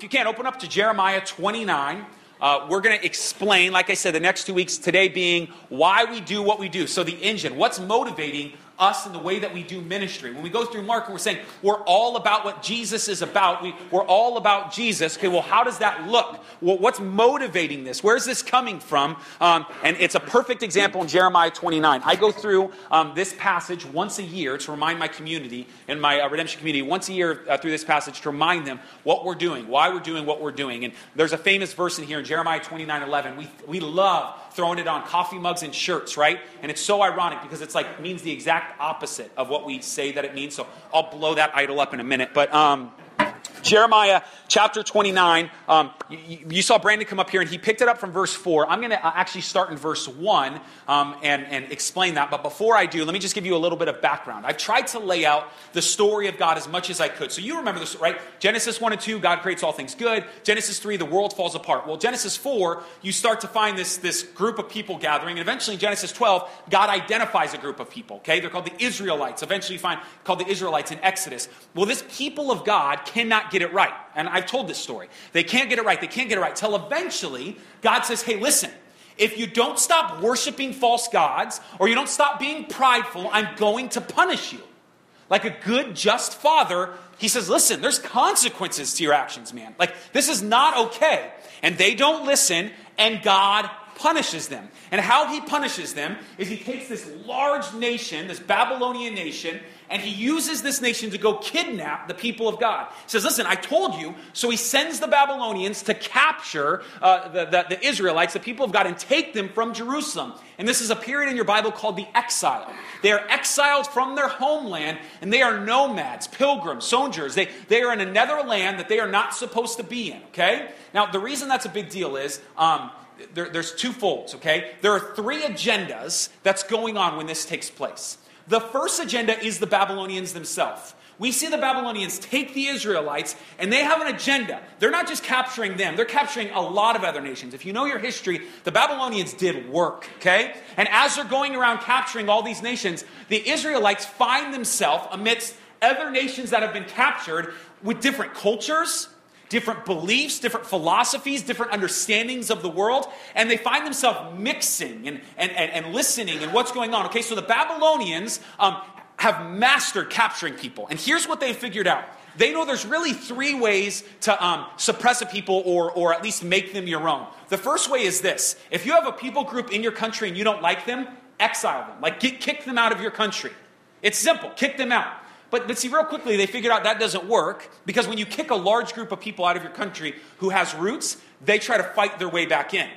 If you can't, open up to Jeremiah 29. Uh, we're going to explain, like I said, the next two weeks, today being why we do what we do. So, the engine, what's motivating us in the way that we do ministry. When we go through Mark, we're saying we're all about what Jesus is about. We, we're all about Jesus. Okay, well, how does that look? Well, what's motivating this? Where's this coming from? Um, and it's a perfect example in Jeremiah 29. I go through um, this passage once a year to remind my community and my uh, redemption community once a year uh, through this passage to remind them what we're doing, why we're doing what we're doing. And there's a famous verse in here in Jeremiah 29 11. We, we love throwing it on coffee mugs and shirts, right? And it's so ironic because it's like means the exact opposite of what we say that it means. So I'll blow that idol up in a minute. But um, Jeremiah chapter 29. Um, you, you, saw Brandon come up here and he picked it up from verse 4. I'm going to uh, actually start in verse 1 um, and, and explain that. But before I do, let me just give you a little bit of background. I've tried to lay out the story of God as much as I could. So you remember this, right? Genesis 1 and 2, God creates all things good. Genesis 3, the world falls apart. Well, Genesis 4, you start to find this, this group of people gathering. And eventually in Genesis 12, God identifies a group of people, okay? They're called the Israelites. Eventually you find called the Israelites in Exodus. Well, this people of God cannot get it right. And I've told this story. They can't get it right. They can't get it right. Till eventually, God says, hey, listen, if you don't stop worshiping false gods or you don't stop being prideful, I'm going to punish you. Like a good, just father, he says, listen, there's consequences to your actions, man. Like, this is not okay. And they don't listen, and God punishes them. And how he punishes them is he takes this large nation, this Babylonian nation, and he uses this nation to go kidnap the people of God. He says, Listen, I told you. So he sends the Babylonians to capture uh, the, the, the Israelites, the people of God, and take them from Jerusalem. And this is a period in your Bible called the exile. They are exiled from their homeland, and they are nomads, pilgrims, sojourners. They, they are in another land that they are not supposed to be in, okay? Now, the reason that's a big deal is um, there, there's two folds, okay? There are three agendas that's going on when this takes place. The first agenda is the Babylonians themselves. We see the Babylonians take the Israelites and they have an agenda. They're not just capturing them, they're capturing a lot of other nations. If you know your history, the Babylonians did work, okay? And as they're going around capturing all these nations, the Israelites find themselves amidst other nations that have been captured with different cultures, different beliefs, different philosophies, different understandings of the world, and they find themselves mixing and, and, and, and listening and what's going on. Okay, so the Babylonians um, have mastered capturing people. And here's what they figured out. They know there's really three ways to um, suppress a people or, or at least make them your own. The first way is this if you have a people group in your country and you don't like them, exile them. Like, get, kick them out of your country. It's simple, kick them out. But, but see, real quickly, they figured out that doesn't work because when you kick a large group of people out of your country who has roots, they try to fight their way back in.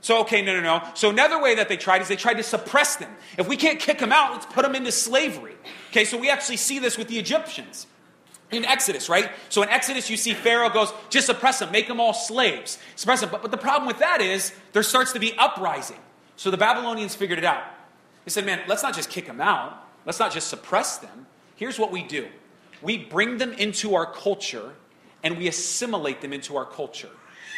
So, okay, no, no, no. So, another way that they tried is they tried to suppress them. If we can't kick them out, let's put them into slavery. Okay, so we actually see this with the Egyptians in Exodus, right? So in Exodus, you see Pharaoh goes, just suppress them, make them all slaves. Suppress them. But, but the problem with that is there starts to be uprising. So the Babylonians figured it out. They said, man, let's not just kick them out, let's not just suppress them. Here's what we do we bring them into our culture and we assimilate them into our culture.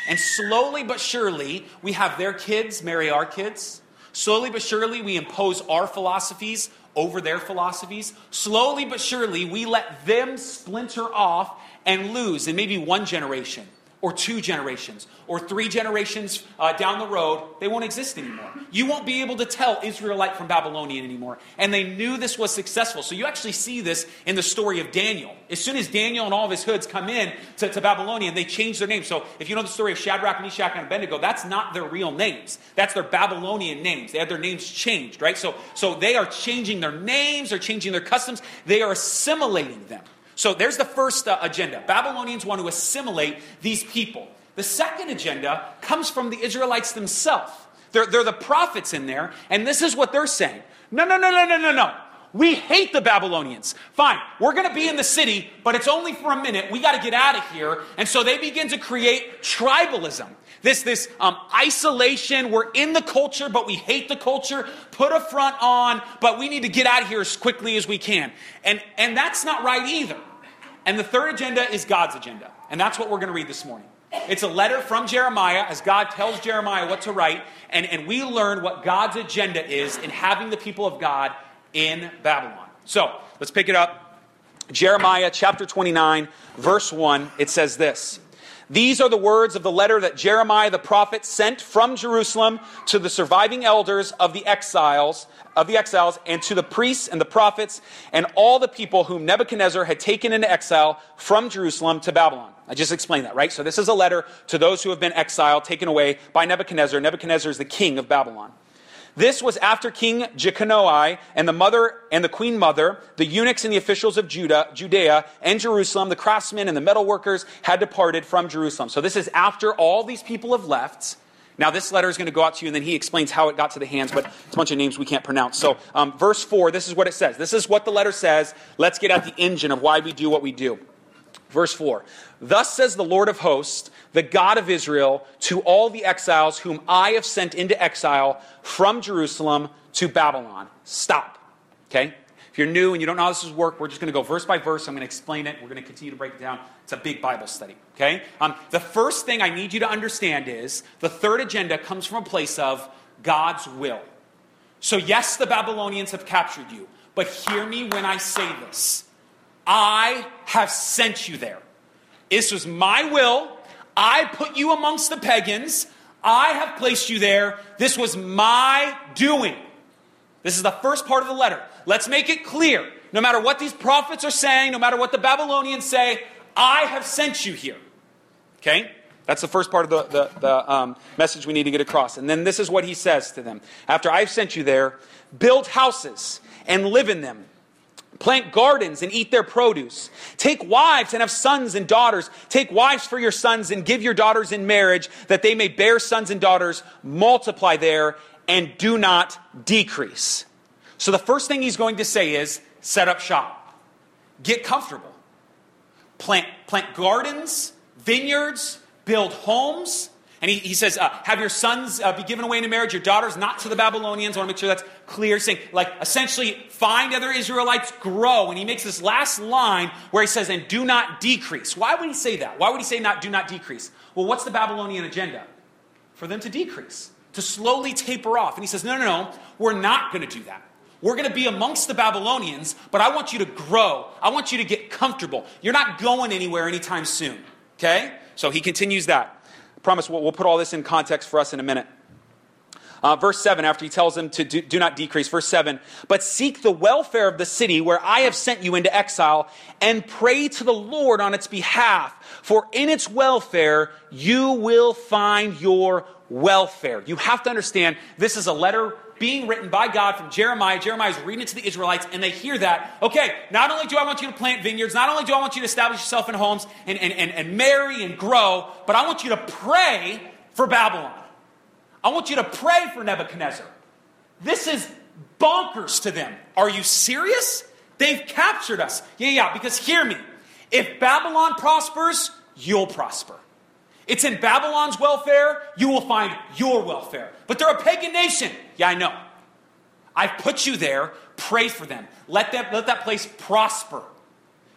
And slowly but surely, we have their kids marry our kids. Slowly but surely, we impose our philosophies over their philosophies. Slowly but surely, we let them splinter off and lose in maybe one generation or two generations or three generations uh, down the road, they won't exist anymore. You won't be able to tell Israelite from Babylonian anymore. And they knew this was successful. So you actually see this in the story of Daniel. As soon as Daniel and all of his hoods come in to, to Babylonian, they change their names. So if you know the story of Shadrach, Meshach, and Abednego, that's not their real names. That's their Babylonian names. They had their names changed, right? So, so they are changing their names, they're changing their customs, they are assimilating them. So there's the first uh, agenda. Babylonians want to assimilate these people. The second agenda comes from the Israelites themselves. They're, they're the prophets in there, and this is what they're saying No, no, no, no, no, no, no. We hate the Babylonians. Fine, we're going to be in the city, but it's only for a minute. We got to get out of here. And so they begin to create tribalism. This, this um, isolation. We're in the culture, but we hate the culture. Put a front on, but we need to get out of here as quickly as we can. And, and that's not right either. And the third agenda is God's agenda. And that's what we're going to read this morning. It's a letter from Jeremiah as God tells Jeremiah what to write. And, and we learn what God's agenda is in having the people of God in Babylon. So let's pick it up. Jeremiah chapter 29, verse 1, it says this These are the words of the letter that Jeremiah the prophet sent from Jerusalem to the surviving elders of the exiles, of the exiles, and to the priests and the prophets and all the people whom Nebuchadnezzar had taken into exile from Jerusalem to Babylon. I just explained that, right? So this is a letter to those who have been exiled, taken away by Nebuchadnezzar. Nebuchadnezzar is the king of Babylon. This was after King Jeconiah and the mother and the queen mother, the eunuchs and the officials of Judah, Judea and Jerusalem, the craftsmen and the metal workers had departed from Jerusalem. So this is after all these people have left. Now, this letter is going to go out to you, and then he explains how it got to the hands, but it's a bunch of names we can't pronounce. So, um, verse 4, this is what it says. This is what the letter says. Let's get at the engine of why we do what we do. Verse 4 Thus says the Lord of hosts, the God of Israel, to all the exiles whom I have sent into exile from Jerusalem to Babylon. Stop. Okay? If you're new and you don't know how this is work, we're just going to go verse by verse. I'm going to explain it. We're going to continue to break it down. It's a big Bible study. Okay? Um, the first thing I need you to understand is the third agenda comes from a place of God's will. So, yes, the Babylonians have captured you, but hear me when I say this. I have sent you there. This was my will. I put you amongst the pagans. I have placed you there. This was my doing. This is the first part of the letter. Let's make it clear. No matter what these prophets are saying, no matter what the Babylonians say, I have sent you here. Okay? That's the first part of the, the, the um, message we need to get across. And then this is what he says to them After I've sent you there, build houses and live in them Plant gardens and eat their produce. Take wives and have sons and daughters. Take wives for your sons and give your daughters in marriage that they may bear sons and daughters. Multiply there and do not decrease. So the first thing he's going to say is set up shop. Get comfortable. Plant, plant gardens, vineyards, build homes, and he, he says, uh, Have your sons uh, be given away into marriage, your daughters not to the Babylonians. I want to make sure that's clear. Saying, like, essentially, find other Israelites, grow. And he makes this last line where he says, And do not decrease. Why would he say that? Why would he say, not, Do not decrease? Well, what's the Babylonian agenda? For them to decrease, to slowly taper off. And he says, No, no, no, we're not going to do that. We're going to be amongst the Babylonians, but I want you to grow. I want you to get comfortable. You're not going anywhere anytime soon. Okay? So he continues that promise we'll, we'll put all this in context for us in a minute. Uh, verse 7, after he tells them to do, do, not decrease, verse 7, but seek the welfare of the city where I have sent you into exile and pray to the Lord on its behalf, for in its welfare you will find your welfare. You have to understand this is a letter being written by God from Jeremiah. Jeremiah is reading it to the Israelites, and they hear that. Okay, not only do I want you to plant vineyards, not only do I want you to establish yourself in homes and, and, and, and marry and grow, but I want you to pray for Babylon. I want you to pray for Nebuchadnezzar. This is bonkers to them. Are you serious? They've captured us. Yeah, yeah, because hear me. If Babylon prospers, you'll prosper. It's in Babylon's welfare, you will find your welfare. But they're a pagan nation. Yeah, I know. I've put you there. Pray for them. Let that, let that place prosper.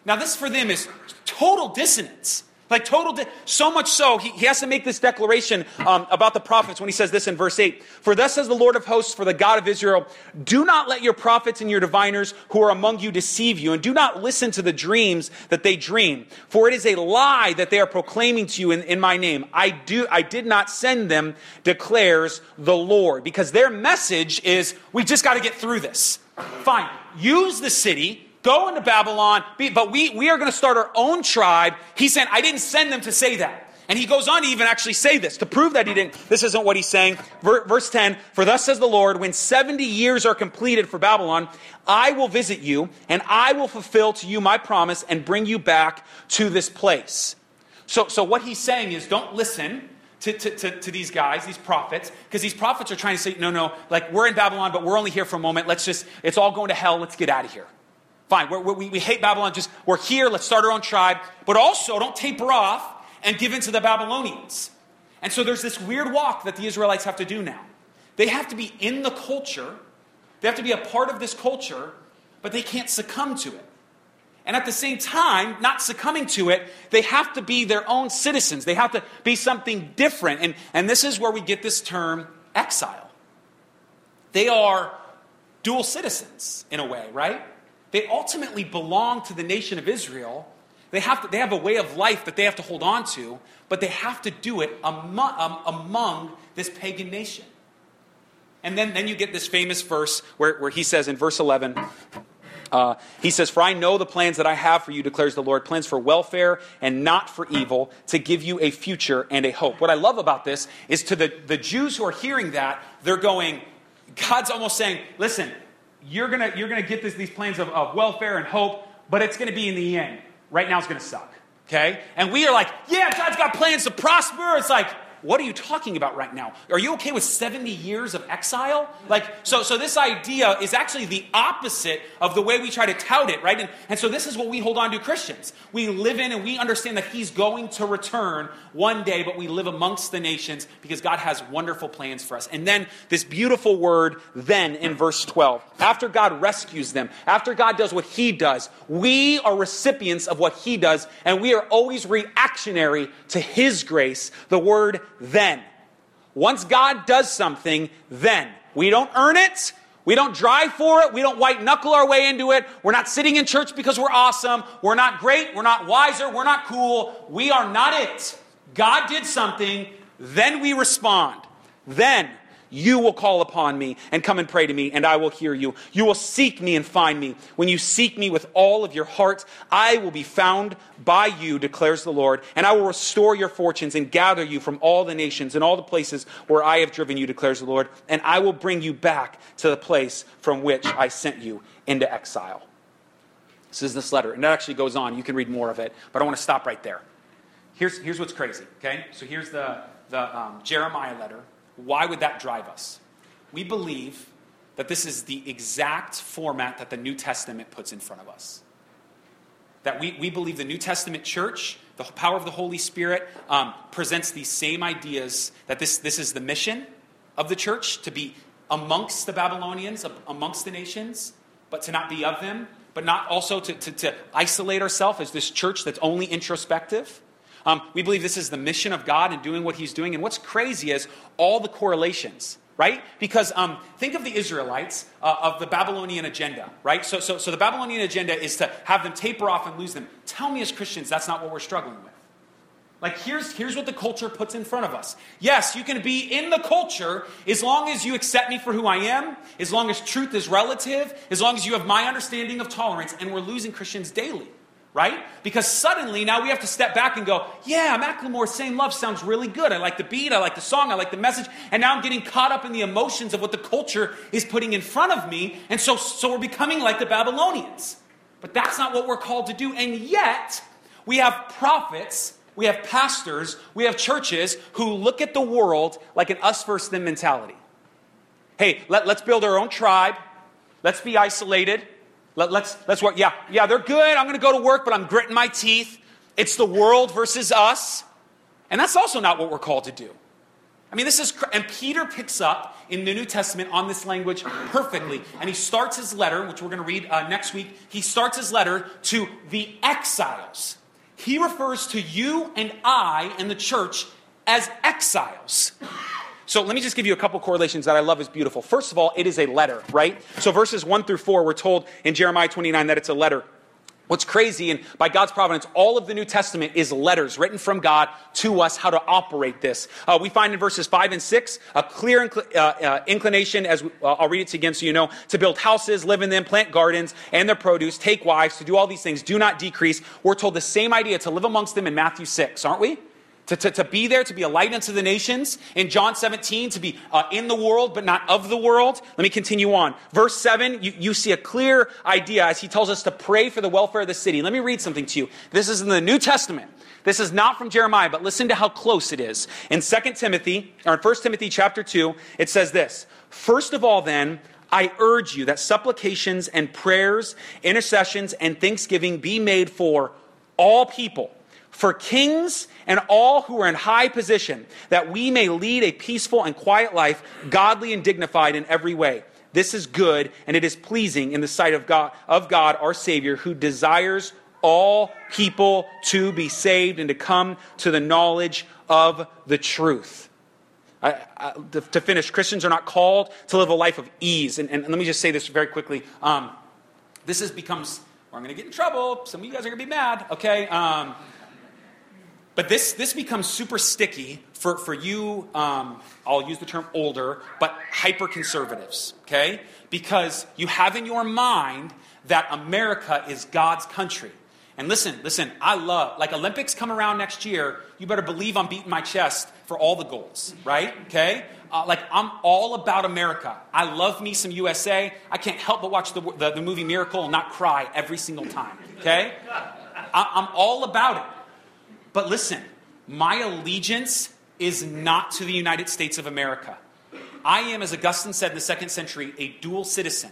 Now, this for them is total dissonance. Like total, di- so much so, he, he has to make this declaration um, about the prophets when he says this in verse 8. For thus says the Lord of hosts, for the God of Israel, do not let your prophets and your diviners who are among you deceive you, and do not listen to the dreams that they dream. For it is a lie that they are proclaiming to you in, in my name. I do, I did not send them, declares the Lord. Because their message is, we just got to get through this. Fine. Use the city go into Babylon, but we, we are going to start our own tribe. He's saying, I didn't send them to say that. And he goes on to even actually say this to prove that he didn't. This isn't what he's saying. Verse 10 For thus says the Lord, when 70 years are completed for Babylon, I will visit you, and I will fulfill to you my promise and bring you back to this place. So, so what he's saying is don't listen to, to, to, to, these guys, these prophets, because these prophets are trying to say, no, no, like we're in Babylon, but we're only here for a moment. Let's just, it's all going to hell. Let's get out of here. Fine, we're, we we hate Babylon, just we're here, let's start our own tribe. But also, don't taper off and give in to the Babylonians. And so there's this weird walk that the Israelites have to do now. They have to be in the culture, they have to be a part of this culture, but they can't succumb to it. And at the same time, not succumbing to it, they have to be their own citizens. They have to be something different. And, and this is where we get this term exile. They are dual citizens in a way, right? They ultimately belong to the nation of Israel, They have, to, they have a way of life that they have to hold on to, but they have to do it among, um, among this pagan nation. And then, then you get this famous verse where, where he says in verse 11, uh, he says, For I know the plans that I have for you, declares the Lord, plans for welfare and not for evil, to give you a future and a hope. What I love about this is to the, the Jews who are hearing that, they're going, God's almost saying, Listen, you're gonna you're gonna get this, these plans of, of welfare and hope, but it's to be in the end. Right now, it's to suck. Okay? And we are like, Yeah, God's got plans to prosper. It's like, what are you talking about right now? Are you okay with 70 years of exile? Like, so, so this idea is actually the opposite of the way we try to tout it, right? And, and so this is what we hold on to Christians. We live in and we understand that He's going to return one day, but we live amongst the nations because God has wonderful plans for us. And then this beautiful word, then, in verse 12. After God rescues them, after God does what He does, we are recipients of what He does, and we are always reactionary to His grace. The word then. Once God does something, then. We don't earn it. We don't drive for it. We don't white knuckle our way into it. We're not sitting in church because we're awesome. We're not great. We're not wiser. We're not cool. We are not it. God did something, then we respond. Then you will call upon me and come and pray to me, and I will hear you. You will seek me and find me. When you seek me with all of your heart, I will be found by you, declares the Lord, and I will restore your fortunes and gather you from all the nations and all the places where I have driven you, declares the Lord, and I will bring you back to the place from which I sent you into exile. This is this letter, and it actually goes on. You can read more of it, but I want to stop right there. Here's, here's what's crazy, okay? So here's the, the um, Jeremiah letter why would that drive us? We believe that this is the exact format that the New Testament puts in front of us. That we, we believe the New Testament church, the power of the Holy Spirit, um, presents these same ideas that this, this is the mission of the church to be amongst the Babylonians, amongst the nations, but to not be of them, but not also to, to, to isolate ourselves as this church that's only introspective. Um, we believe this is the mission of God and doing what He's doing. And what's crazy is all the correlations right? Because um, think of the Israelites uh, of the Babylonian agenda, right? So, so, so the Babylonian agenda is to have them taper off and lose them. Tell me as Christians that's not what we're struggling with. Like, here's, here's what the culture puts in front of us. Yes, you can be in the culture as long as you accept me for who I am, as long as truth is relative, as long as you have my understanding of tolerance, and we're losing Christians daily right? Because suddenly now we have to step back and go, yeah, Macklemore, Same Love sounds really good. I like the beat, I like the song, I like the message, and now I'm getting caught up in the emotions of what the culture is putting in front of me, and so, so we're becoming like the Babylonians. But that's not what we're called to do, and yet we have prophets, we have pastors, we have churches who look at the world like an us versus them mentality. Hey, let, let's build our own tribe, let's be isolated. Let, let's, let's work. Yeah, yeah, they're good. I'm going to go to work, but I'm gritting my teeth. It's the world versus us. And that's also not what we're called to do. I mean, this is, and Peter picks up in the New Testament on this language perfectly. And he starts his letter, which we're going to read uh, next week. He starts his letter to the exiles. He refers to you and I and the church as exiles. So let me just give you a couple correlations that I love is beautiful. First of all, it is a letter, right? So verses 1 through 4, we're told in Jeremiah 29 that it's a letter. What's crazy, and by God's providence, all of the New Testament is letters written from God to us how to operate this. Uh, we find in verses 5 and 6 a clear incl- uh, uh, inclination, as we, uh, I'll read it to you again so you know, to build houses, live in them, plant gardens, and their produce, take wives, to do all these things, do not decrease. We're told the same idea to live amongst them in Matthew 6, aren't we? To, to, to, be there, to be a light unto the nations. In John 17, to be uh, in the world, but not of the world. Let me continue on. Verse 7, you, you see a clear idea as he tells us to pray for the welfare of the city. Let me read something to you. This is in the New Testament. This is not from Jeremiah, but listen to how close it is. In 2 Timothy, or in 1 Timothy chapter 2, it says this First of all, then, I urge you that supplications and prayers, intercessions, and thanksgiving be made for all people for kings and all who are in high position, that we may lead a peaceful and quiet life, godly and dignified in every way. This is good and it is pleasing in the sight of God, of God our Savior, who desires all people to be saved and to come to the knowledge of the truth. I, I, to, to, finish, Christians are not called to live a life of ease. And, and let me just say this very quickly. Um, this has becomes or I'm going to get in trouble. Some of you guys are going to be mad, okay? Um, but this, this becomes super sticky for, for you, um, I'll use the term older, but hyper conservatives, okay? Because you have in your mind that America is God's country. And listen, listen, I love, like Olympics come around next year, you better believe I'm beating my chest for all the goals, right? Okay? Uh, like, I'm all about America. I love me some USA. I can't help but watch the, the, the movie Miracle and not cry every single time, okay? I, I'm all about it. But listen, my allegiance is not to the United States of America. I am, as Augustine said in the second century, a dual citizen.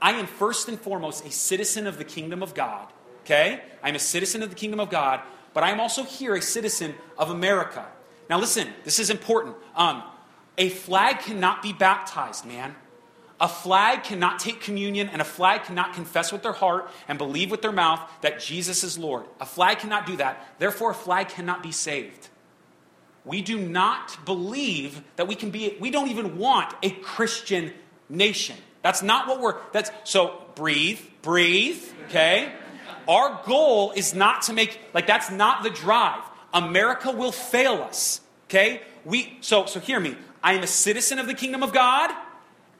I am first and foremost a citizen of the kingdom of God. Okay? I'm a citizen of the kingdom of God, but I'm also here a citizen of America. Now, listen, this is important. Um, a flag cannot be baptized, man. A flag cannot take communion, and a flag cannot confess with their heart and believe with their mouth that Jesus is Lord. A flag cannot do that. Therefore, a flag cannot be saved. We do not believe that we can be, we don't even want a Christian nation. That's not what we're, that's, so breathe, breathe, okay? Our goal is not to make, like, that's not the drive. America will fail us, okay? We, so, so hear me. I am a citizen of the kingdom of God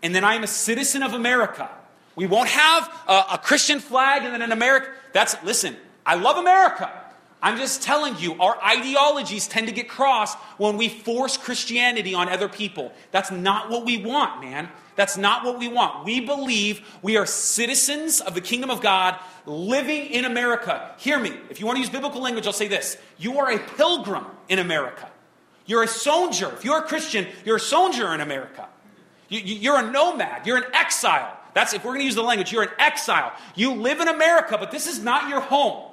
and then I am a citizen of America. We won't have a, a Christian flag and then an America. That's, listen, I love America. I'm just telling you, our ideologies tend to get crossed when we force Christianity on other people. That's not what we want, man. That's not what we want. We believe we are citizens of the kingdom of God living in America. Hear me. If you want to use biblical language, I'll say this You are a pilgrim in America. You're a soldier. If you're a Christian, you're a soldier in America. You, are a nomad. You're an exile. That's if we're going to use the language, you're an exile. You live in America, but this is not your home.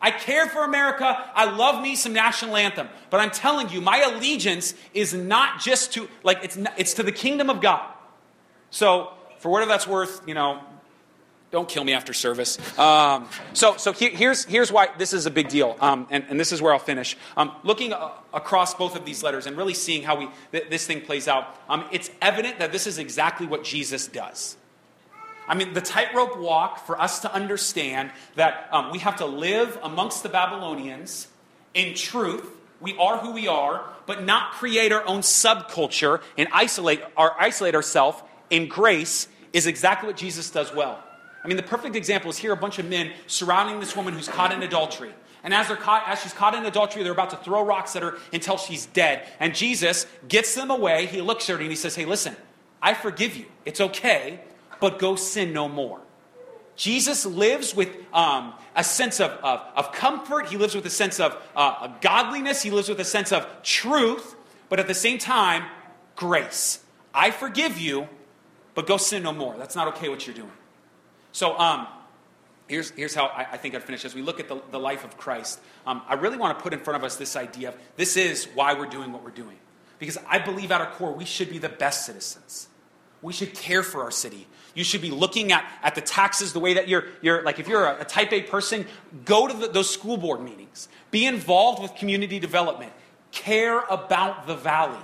I care for America. I love me some national anthem. But I'm telling you, my allegiance is not just to, like, it's, not, it's to the kingdom of God. So, for whatever that's worth, you know, don't kill me after service. Um, so so here's, here's why this is a big deal, um, and, and, this is where I'll finish. Um, looking uh, across both of these letters and really seeing how we, th- this thing plays out, um, it's evident that this is exactly what Jesus does. I mean, the tightrope walk for us to understand that um, we have to live amongst the Babylonians in truth. We are who we are, but not create our own subculture and isolate, or isolate ourselves in grace is exactly what Jesus does well. I mean, the perfect example is here a bunch of men surrounding this woman who's caught in adultery. And as, they're caught, as she's caught in adultery, they're about to throw rocks at her until she's dead. And Jesus gets them away. He looks at her and he says, Hey, listen, I forgive you. It's okay, but go sin no more. Jesus lives with um, a sense of, of, of, comfort. He lives with a sense of uh, godliness. He lives with a sense of truth, but at the same time, grace. I forgive you, but go sin no more. That's not okay what you're doing. So, um, here's, here's how I, I, think I'd finish. As we look at the, the life of Christ, um, I really want to put in front of us this idea of this is why we're doing what we're doing. Because I believe at our core, we should be the best citizens. We should care for our city. You should be looking at, at the taxes the way that you're, you're like if you're a, a type A person, go to the, those school board meetings. Be involved with community development. Care about the valley.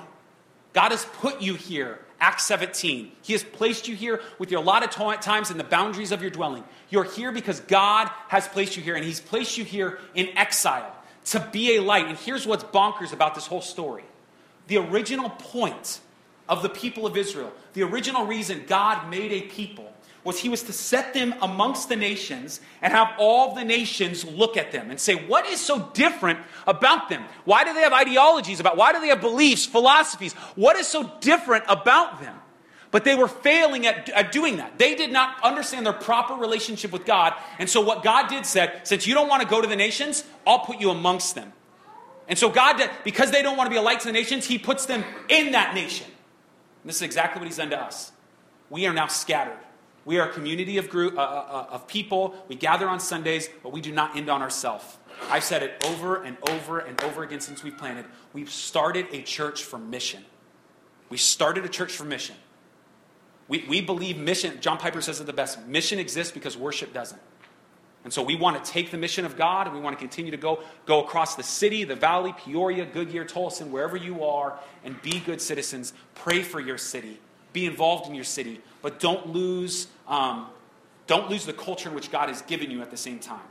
God has put you here Acts 17. He has placed you here with your allotted times in the boundaries of your dwelling. You're here because God has placed you here, and He's placed you here in exile to be a light. And here's what's bonkers about this whole story the original point of the people of Israel, the original reason God made a people was he was to set them amongst the nations and have all the nations look at them and say, What is so different about them? Why do they have ideologies about? Why do they have beliefs, philosophies? What is so different about them? But they were failing at, at doing that. They did not understand their proper relationship with God. And so, what God did said, Since you don't want to go to the nations, I'll put you amongst them. And so, God, did, because they don't want to be a light to the nations, He puts them in that nation. And this is exactly what He's done to us. We are now scattered. We are a community of, group, uh, uh, uh, of people. We gather on Sundays, but we do not end on ourselves. I've said it over and over and over again since we've planted. We've started a church for mission. We started a church for mission. We, we believe mission, John Piper says it the best mission exists because worship doesn't. And so we want to take the mission of God and we want to continue to go, go across the city, the valley, Peoria, Goodyear, Tolleson, wherever you are, and be good citizens. Pray for your city. Be involved in your city, but don't lose um, don't lose the culture in which God has given you at the same time.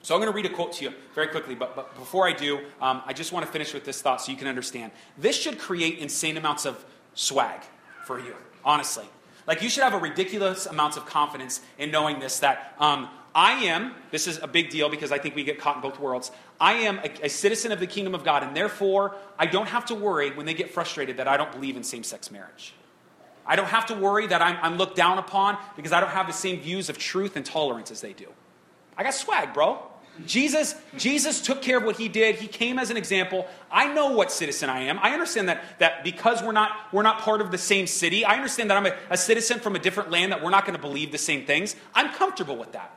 So I'm going to read a quote to you very quickly, but, but before I do, um, I just want to finish with this thought so you can understand. This should create insane amounts of swag for you, honestly. Like you should have a ridiculous amounts of confidence in knowing this that um, I am, this is a big deal because I think we get caught in both worlds. I am a, a, citizen of the kingdom of God, and therefore I don't have to worry when they get frustrated that I don't believe in same sex marriage. I don't have to worry that I'm, I'm looked down upon because I don't have the same views of truth and tolerance as they do. I got swag, bro. Jesus, Jesus took care of what he did. He came as an example. I know what citizen I am. I understand that, that because we're not, we're not part of the same city, I understand that I'm a, a citizen from a different land, that we're not going to believe the same things. I'm comfortable with that.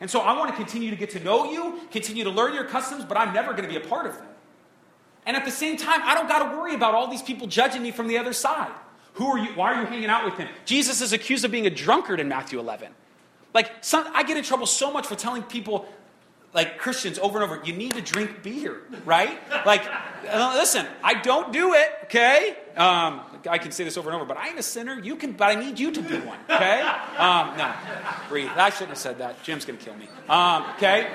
And so I want to continue to get to know you, continue to learn your customs, but I'm never going to be a part of them. And at the same time, I don't got to worry about all these people judging me from the other side. Who are you? Why are you hanging out with him? Jesus is accused of being a drunkard in Matthew 11. Like, some, I get in trouble so much for telling people like Christians over and over, you need to drink beer, right? Like, uh, listen, I don't do it, okay? Um, I can say this over and over, but I ain't a sinner. You can, but I need you to be one, okay? Um, no, breathe. I shouldn't have said that. Jim's gonna kill me. Um, okay?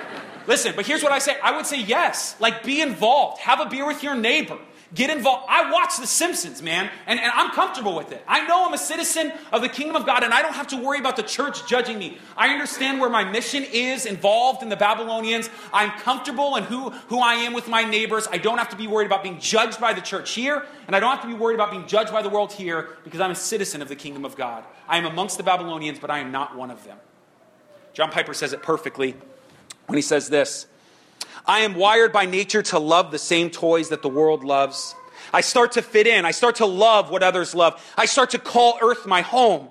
Listen, but here's what I say. I would say yes. Like, be involved. Have a beer with your neighbor. Get involved. I watch The Simpsons, man, and, and I'm comfortable with it. I know I'm a citizen of the kingdom of God, and I don't have to worry about the church judging me. I understand where my mission is involved in the Babylonians. I'm comfortable in who, who I am with my neighbors. I don't have to be worried about being judged by the church here, and I don't have to be worried about being judged by the world here because I'm a citizen of the kingdom of God. I am amongst the Babylonians, but I am not one of them. John Piper says it perfectly when he says this. I am wired by nature to love the same toys that the world loves. I start to fit in. I start to love what others love. I start to call earth my home.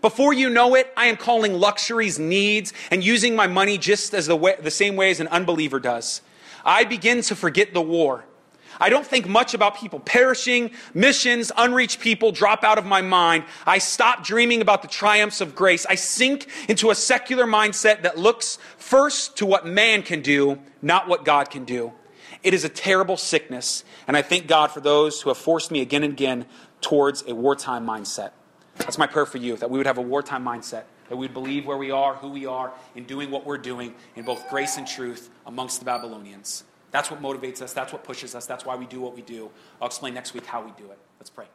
Before you know it, I am calling luxuries needs and using my money just as the, way, the same way as an unbeliever does. I begin to forget the war. I don't think much about people perishing, missions, unreached people drop out of my mind. I stop dreaming about the triumphs of grace. I sink into a secular mindset that looks first to what man can do, not what God can do. It is a terrible sickness, and I thank God for those who have forced me again and again towards a wartime mindset. That's my prayer for you, that we would have a wartime mindset, that we would believe where we are, who we are, in doing what we're doing in both grace and truth amongst the Babylonians. That's what motivates us. That's what pushes us. That's why we do what we do. I'll explain next week how we do it. Let's pray.